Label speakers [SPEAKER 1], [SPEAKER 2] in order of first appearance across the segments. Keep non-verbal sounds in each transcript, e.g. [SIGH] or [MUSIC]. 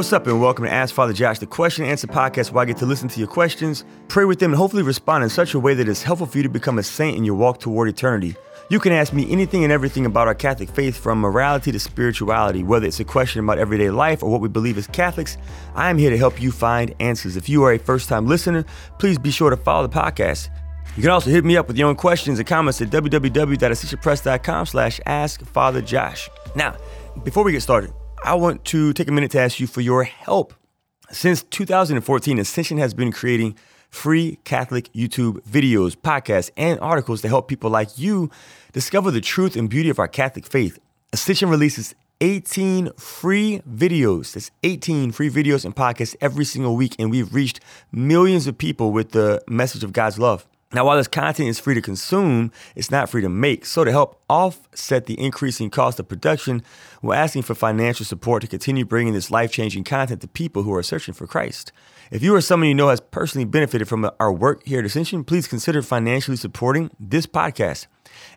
[SPEAKER 1] What's up, and welcome to Ask Father Josh, the question and answer podcast where I get to listen to your questions, pray with them, and hopefully respond in such a way that is helpful for you to become a saint in your walk toward eternity. You can ask me anything and everything about our Catholic faith, from morality to spirituality, whether it's a question about everyday life or what we believe as Catholics. I am here to help you find answers. If you are a first time listener, please be sure to follow the podcast. You can also hit me up with your own questions and comments at www.ascensionpress.com slash askfatherjosh. Now, before we get started, I want to take a minute to ask you for your help. Since 2014, Ascension has been creating free Catholic YouTube videos, podcasts, and articles to help people like you discover the truth and beauty of our Catholic faith. Ascension releases 18 free videos. That's 18 free videos and podcasts every single week, and we've reached millions of people with the message of God's love. Now, while this content is free to consume, it's not free to make. So, to help offset the increasing cost of production, we're asking for financial support to continue bringing this life changing content to people who are searching for Christ. If you or someone you know has personally benefited from our work here at Ascension, please consider financially supporting this podcast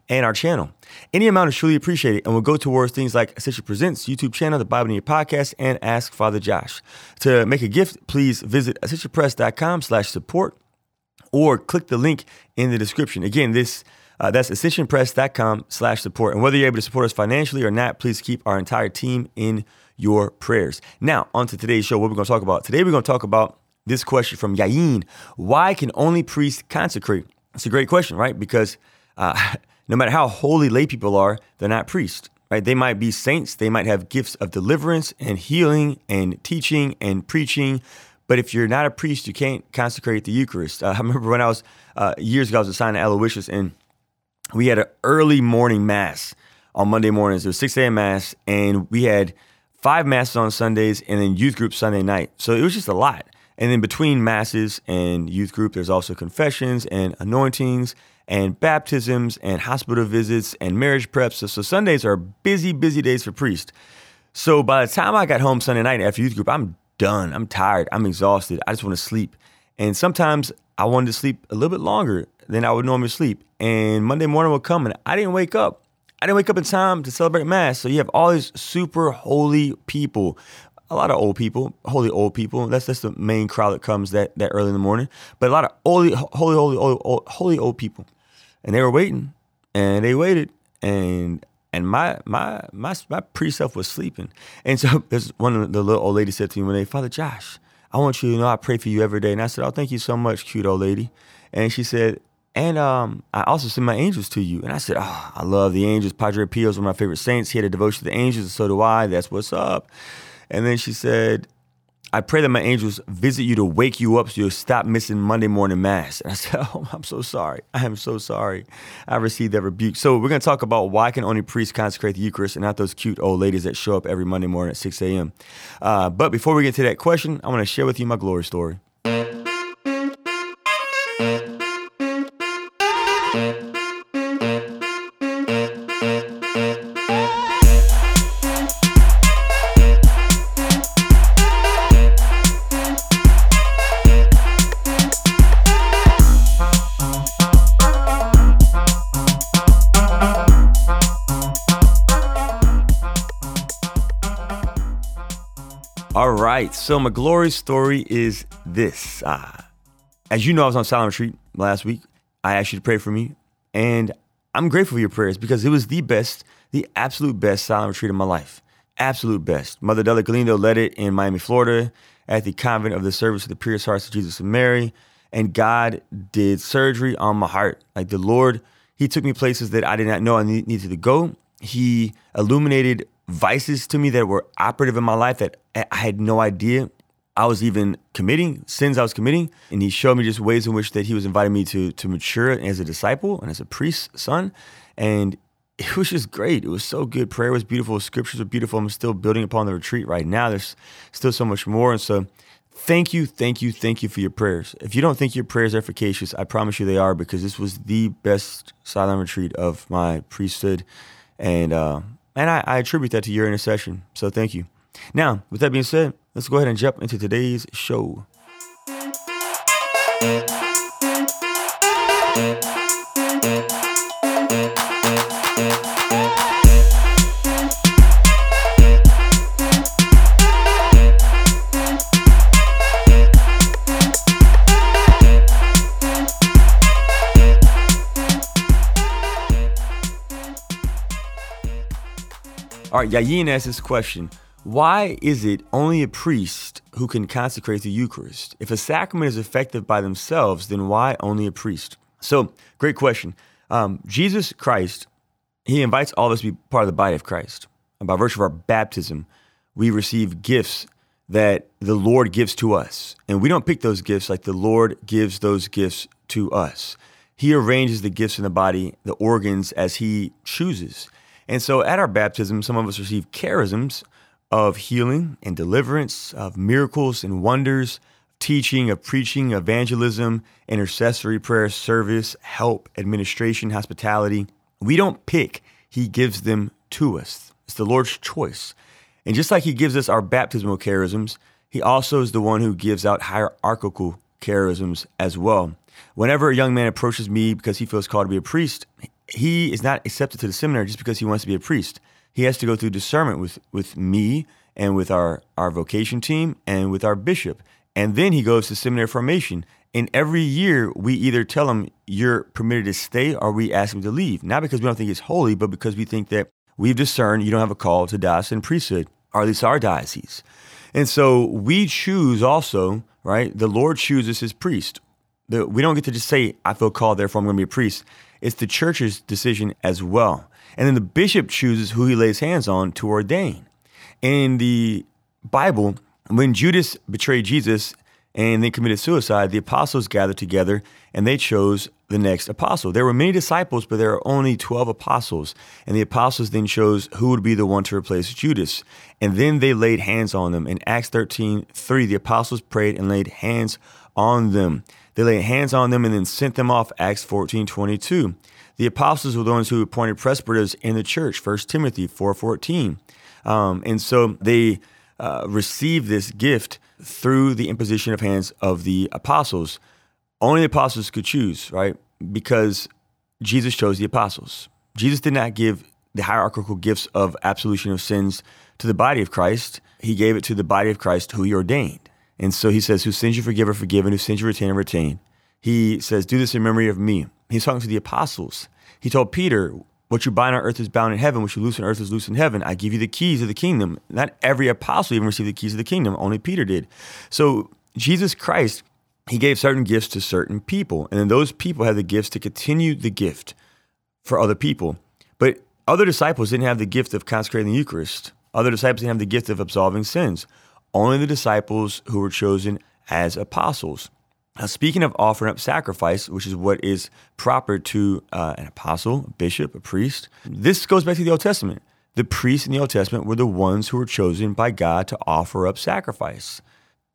[SPEAKER 1] and our channel. Any amount is truly appreciated and will go towards things like Ascension Presents, YouTube channel, the Bible in a Year Podcast, and Ask Father Josh. To make a gift, please visit ascensionpress.com slash support or click the link in the description. Again, this uh, that's ascensionpress.com slash support. And whether you're able to support us financially or not, please keep our entire team in your prayers. Now, on to today's show, what we're going to talk about. Today, we're going to talk about this question from Yayin. Why can only priests consecrate? It's a great question, right? Because uh, [LAUGHS] no matter how holy lay people are, they're not priests, right? They might be saints. They might have gifts of deliverance and healing and teaching and preaching, but if you're not a priest, you can't consecrate the Eucharist. Uh, [LAUGHS] I remember when I was uh, years ago, I was assigned to Aloysius, and we had an early morning mass on Monday mornings. It was 6 a.m. mass, and we had five masses on Sundays, and then youth group Sunday night. So it was just a lot. And then between masses and youth group, there's also confessions and anointings and baptisms and hospital visits and marriage preps. So, so Sundays are busy, busy days for priests. So by the time I got home Sunday night after youth group, I'm done. I'm tired. I'm exhausted. I just want to sleep. And sometimes I wanted to sleep a little bit longer than I would normally sleep. And Monday morning would come and I didn't wake up. I didn't wake up in time to celebrate Mass. So you have all these super holy people, a lot of old people, holy old people. That's just the main crowd that comes that, that early in the morning. But a lot of holy, holy, holy, holy, holy old people. And they were waiting and they waited. And and my my my my pre-self was sleeping. And so [LAUGHS] there's one of the little old lady said to me one day, Father Josh, I want you to know I pray for you every day. And I said, Oh, thank you so much, cute old lady. And she said, and um, I also send my angels to you. And I said, Oh, I love the angels. Padre Pio is one of my favorite saints. He had a devotion to the angels, and so do I. That's what's up. And then she said, I pray that my angels visit you to wake you up so you'll stop missing Monday morning mass. And I said, [LAUGHS] Oh, I'm so sorry. I am so sorry. I received that rebuke. So we're going to talk about why can only priests consecrate the Eucharist and not those cute old ladies that show up every Monday morning at 6 a.m. Uh, but before we get to that question, I want to share with you my glory story. So my glory story is this. Uh, as you know, I was on silent retreat last week. I asked you to pray for me, and I'm grateful for your prayers because it was the best, the absolute best silent retreat of my life. Absolute best. Mother Adela Galindo led it in Miami, Florida, at the Convent of the Servants of the Pierced Hearts of Jesus and Mary, and God did surgery on my heart. Like the Lord, He took me places that I did not know I needed to go. He illuminated vices to me that were operative in my life that I had no idea I was even committing, sins I was committing. And he showed me just ways in which that he was inviting me to to mature as a disciple and as a priest's son. And it was just great. It was so good. Prayer was beautiful. Scriptures were beautiful. I'm still building upon the retreat right now. There's still so much more. And so thank you, thank you, thank you for your prayers. If you don't think your prayers are efficacious, I promise you they are because this was the best silent retreat of my priesthood. And uh, and I, I attribute that to your intercession. So thank you. Now, with that being said, let's go ahead and jump into today's show. Right, Yayin asks this question Why is it only a priest who can consecrate the Eucharist? If a sacrament is effective by themselves, then why only a priest? So, great question. Um, Jesus Christ, he invites all of us to be part of the body of Christ. And by virtue of our baptism, we receive gifts that the Lord gives to us. And we don't pick those gifts like the Lord gives those gifts to us. He arranges the gifts in the body, the organs, as He chooses. And so at our baptism, some of us receive charisms of healing and deliverance, of miracles and wonders, teaching, of preaching, evangelism, intercessory prayer, service, help, administration, hospitality. We don't pick, He gives them to us. It's the Lord's choice. And just like He gives us our baptismal charisms, He also is the one who gives out hierarchical charisms as well. Whenever a young man approaches me because he feels called to be a priest, he is not accepted to the seminary just because he wants to be a priest. He has to go through discernment with, with me and with our, our vocation team and with our bishop. And then he goes to seminary formation. And every year we either tell him you're permitted to stay or we ask him to leave. Not because we don't think it's holy, but because we think that we've discerned you don't have a call to diocesan priesthood, or at least our diocese. And so we choose also, right? The Lord chooses his priest. The, we don't get to just say, I feel called, therefore I'm going to be a priest. It's the church's decision as well. And then the bishop chooses who he lays hands on to ordain. In the Bible, when Judas betrayed Jesus and then committed suicide, the apostles gathered together and they chose the next apostle. There were many disciples, but there are only 12 apostles. And the apostles then chose who would be the one to replace Judas. And then they laid hands on them. In Acts 13 3, the apostles prayed and laid hands on them. They laid hands on them and then sent them off. Acts 14 22. The apostles were the ones who appointed presbyters in the church. 1 Timothy 4 14. Um, and so they uh, received this gift through the imposition of hands of the apostles. Only the apostles could choose, right? Because Jesus chose the apostles. Jesus did not give the hierarchical gifts of absolution of sins to the body of Christ. He gave it to the body of Christ who he ordained. And so he says, Who sins you forgive are forgiven, who sins you retain are retained. He says, Do this in memory of me. He's talking to the apostles. He told Peter, What you bind on earth is bound in heaven, what you loose on earth is loose in heaven. I give you the keys of the kingdom. Not every apostle even received the keys of the kingdom, only Peter did. So Jesus Christ, he gave certain gifts to certain people. And then those people had the gifts to continue the gift for other people. But other disciples didn't have the gift of consecrating the Eucharist. Other disciples didn't have the gift of absolving sins only the disciples who were chosen as apostles. Now, speaking of offering up sacrifice, which is what is proper to uh, an apostle, a bishop, a priest, this goes back to the Old Testament. The priests in the Old Testament were the ones who were chosen by God to offer up sacrifice.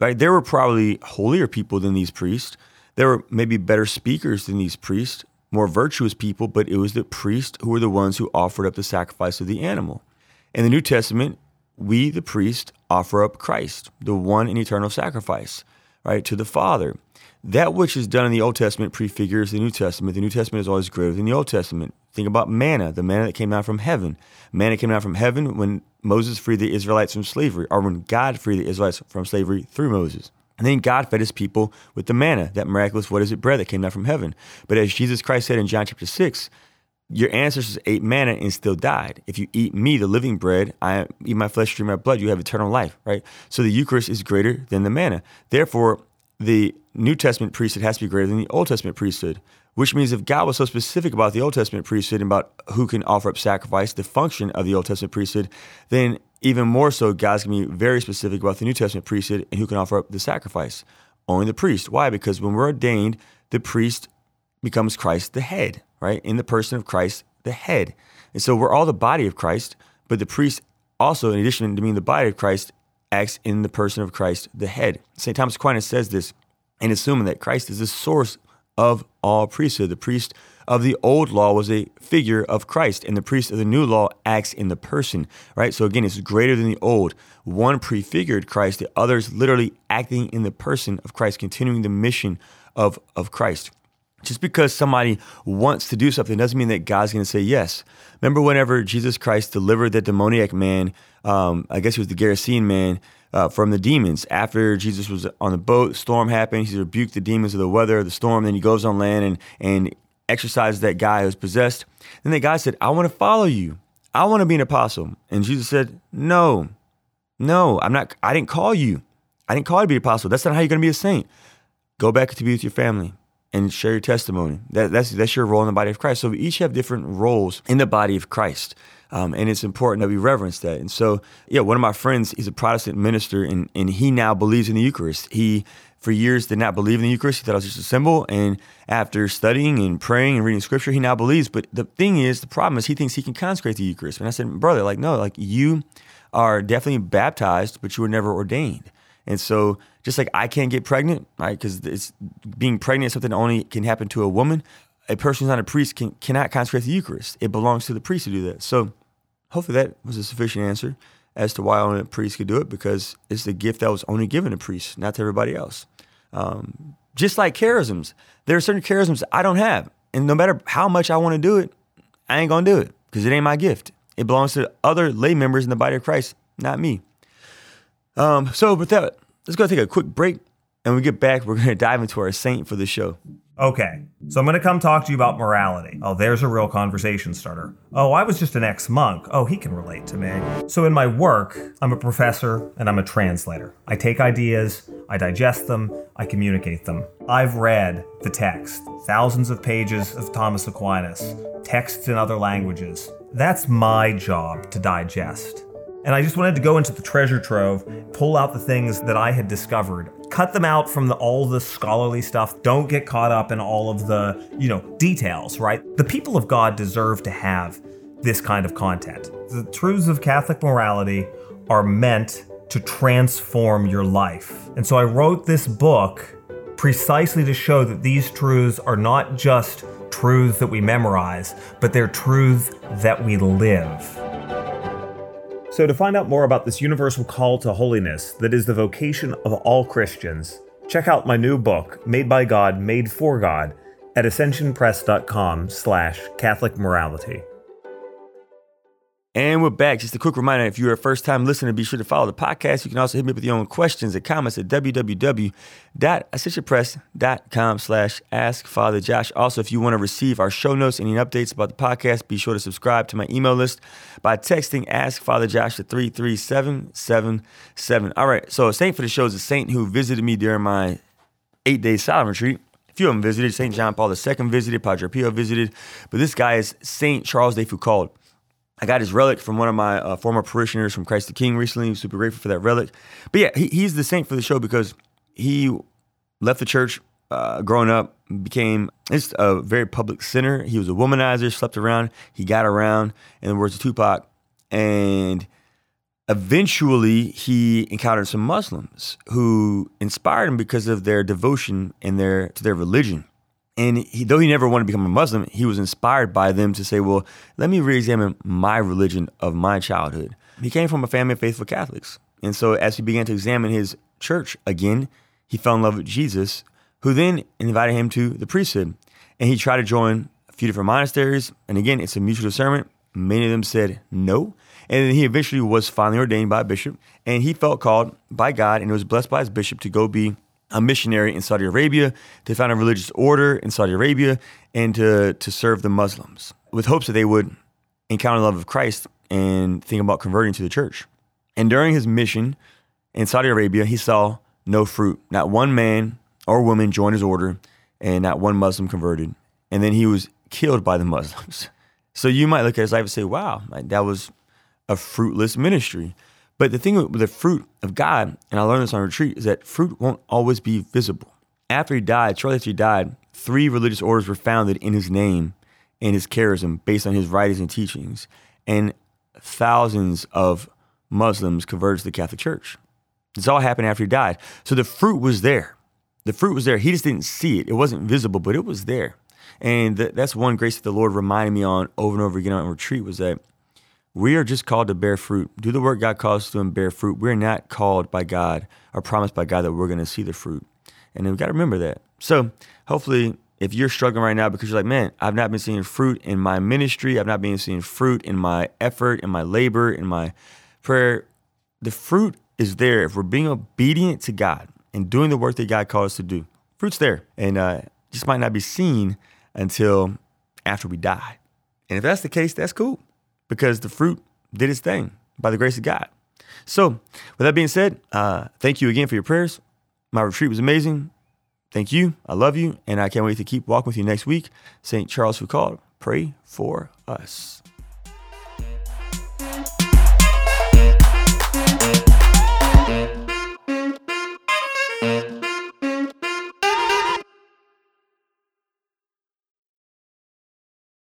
[SPEAKER 1] Right? There were probably holier people than these priests. There were maybe better speakers than these priests, more virtuous people, but it was the priests who were the ones who offered up the sacrifice of the animal. In the New Testament, we, the priest, offer up Christ, the one and eternal sacrifice, right, to the Father. That which is done in the Old Testament prefigures the New Testament. The New Testament is always greater than the Old Testament. Think about manna, the manna that came down from heaven. Manna came down from heaven when Moses freed the Israelites from slavery, or when God freed the Israelites from slavery through Moses. And then God fed his people with the manna, that miraculous, what is it, bread that came down from heaven. But as Jesus Christ said in John chapter 6, your ancestors ate manna and still died. If you eat me, the living bread, I eat my flesh, drink my blood, you have eternal life, right? So the Eucharist is greater than the manna. Therefore, the New Testament priesthood has to be greater than the Old Testament priesthood, which means if God was so specific about the Old Testament priesthood and about who can offer up sacrifice, the function of the Old Testament priesthood, then even more so, God's going to be very specific about the New Testament priesthood and who can offer up the sacrifice. Only the priest. Why? Because when we're ordained, the priest becomes Christ the head right? In the person of Christ, the head. And so we're all the body of Christ, but the priest also, in addition to being the body of Christ, acts in the person of Christ, the head. St. Thomas Aquinas says this in assuming that Christ is the source of all priesthood. The priest of the old law was a figure of Christ, and the priest of the new law acts in the person, right? So again, it's greater than the old. One prefigured Christ, the others literally acting in the person of Christ, continuing the mission of, of Christ. Just because somebody wants to do something doesn't mean that God's going to say yes. Remember, whenever Jesus Christ delivered that demoniac man, um, I guess he was the Gerasene man, uh, from the demons. After Jesus was on the boat, storm happened. He rebuked the demons of the weather, the storm. Then he goes on land and and exorcises that guy who's possessed. Then the guy said, "I want to follow you. I want to be an apostle. And Jesus said, No, no, I'm not, I didn't call you. I didn't call you to be an apostle. That's not how you're going to be a saint. Go back to be with your family and share your testimony. That, that's, that's your role in the body of Christ. So we each have different roles in the body of Christ. Um, and it's important that we reverence that. And so, yeah, one of my friends, he's a Protestant minister, and, and he now believes in the Eucharist. He, for years, did not believe in the Eucharist. He thought it was just a symbol. And after studying and praying and reading scripture, he now believes. But the thing is, the problem is, he thinks he can consecrate the Eucharist. And I said, brother, like, no, like, you are definitely baptized, but you were never ordained. And so, just like I can't get pregnant, right? Because it's being pregnant is something that only can happen to a woman. A person who's not a priest can, cannot consecrate the Eucharist. It belongs to the priest to do that. So, hopefully, that was a sufficient answer as to why only a priest could do it because it's the gift that was only given to priests, not to everybody else. Um, just like charisms, there are certain charisms I don't have. And no matter how much I want to do it, I ain't going to do it because it ain't my gift. It belongs to other lay members in the body of Christ, not me. Um, so, with that, let's go take a quick break. And we get back, we're going to dive into our saint for the show.
[SPEAKER 2] Okay, so I'm going to come talk to you about morality. Oh, there's a real conversation starter. Oh, I was just an ex monk. Oh, he can relate to me. So, in my work, I'm a professor and I'm a translator. I take ideas, I digest them, I communicate them. I've read the text, thousands of pages of Thomas Aquinas, texts in other languages. That's my job to digest. And I just wanted to go into the treasure trove, pull out the things that I had discovered, cut them out from the, all the scholarly stuff. Don't get caught up in all of the, you know, details, right? The people of God deserve to have this kind of content. The truths of Catholic morality are meant to transform your life. And so I wrote this book precisely to show that these truths are not just truths that we memorize, but they're truths that we live. So, to find out more about this universal call to holiness that is the vocation of all Christians, check out my new book, Made by God, Made for God, at ascensionpress.com slash Catholic Morality.
[SPEAKER 1] And we're back. Just a quick reminder if you're a first time listener, be sure to follow the podcast. You can also hit me up with your own questions and comments at www.ascensionpress.com slash ask Father Josh. Also, if you want to receive our show notes, and any updates about the podcast, be sure to subscribe to my email list by texting Ask Father Josh to 33777. All right, so a saint for the show is a saint who visited me during my eight day silent retreat. A few of them visited. St. John Paul II visited, Padre Pio visited, but this guy is St. Charles de Foucauld. I got his relic from one of my uh, former parishioners from Christ the King recently. I'm super grateful for that relic. But yeah, he, he's the saint for the show because he left the church uh, growing up, became just a very public sinner. He was a womanizer, slept around, he got around, in the words of Tupac. And eventually he encountered some Muslims who inspired him because of their devotion and their to their religion. And he, though he never wanted to become a Muslim, he was inspired by them to say, well, let me re examine my religion of my childhood. He came from a family of faithful Catholics. And so as he began to examine his church again, he fell in love with Jesus, who then invited him to the priesthood. And he tried to join a few different monasteries. And again, it's a mutual discernment. Many of them said no. And then he eventually was finally ordained by a bishop. And he felt called by God and was blessed by his bishop to go be a missionary in Saudi Arabia, to found a religious order in Saudi Arabia, and to, to serve the Muslims with hopes that they would encounter the love of Christ and think about converting to the church. And during his mission in Saudi Arabia, he saw no fruit. Not one man or woman joined his order, and not one Muslim converted. And then he was killed by the Muslims. [LAUGHS] So you might look at his life and say, wow, that was a fruitless ministry. But the thing with the fruit of God, and I learned this on retreat, is that fruit won't always be visible. After he died, shortly after he died, three religious orders were founded in his name and his charism based on his writings and teachings. And thousands of Muslims converted to the Catholic Church. This all happened after he died. So the fruit was there. The fruit was there. He just didn't see it. It wasn't visible, but it was there. And th- that's one grace that the Lord reminded me on over and over again on retreat was that we are just called to bear fruit. Do the work God calls us to and bear fruit. We're not called by God or promised by God that we're going to see the fruit. And we've got to remember that. So hopefully, if you're struggling right now because you're like, man, I've not been seeing fruit in my ministry, I've not been seeing fruit in my effort, in my labor, in my prayer, the fruit is there if we're being obedient to God and doing the work that God called us to do. Fruit's there, and uh, just might not be seen until after we die. And if that's the case, that's cool. Because the fruit did its thing by the grace of God. So, with that being said, uh, thank you again for your prayers. My retreat was amazing. Thank you. I love you. And I can't wait to keep walking with you next week. St. Charles Foucauld, pray for us.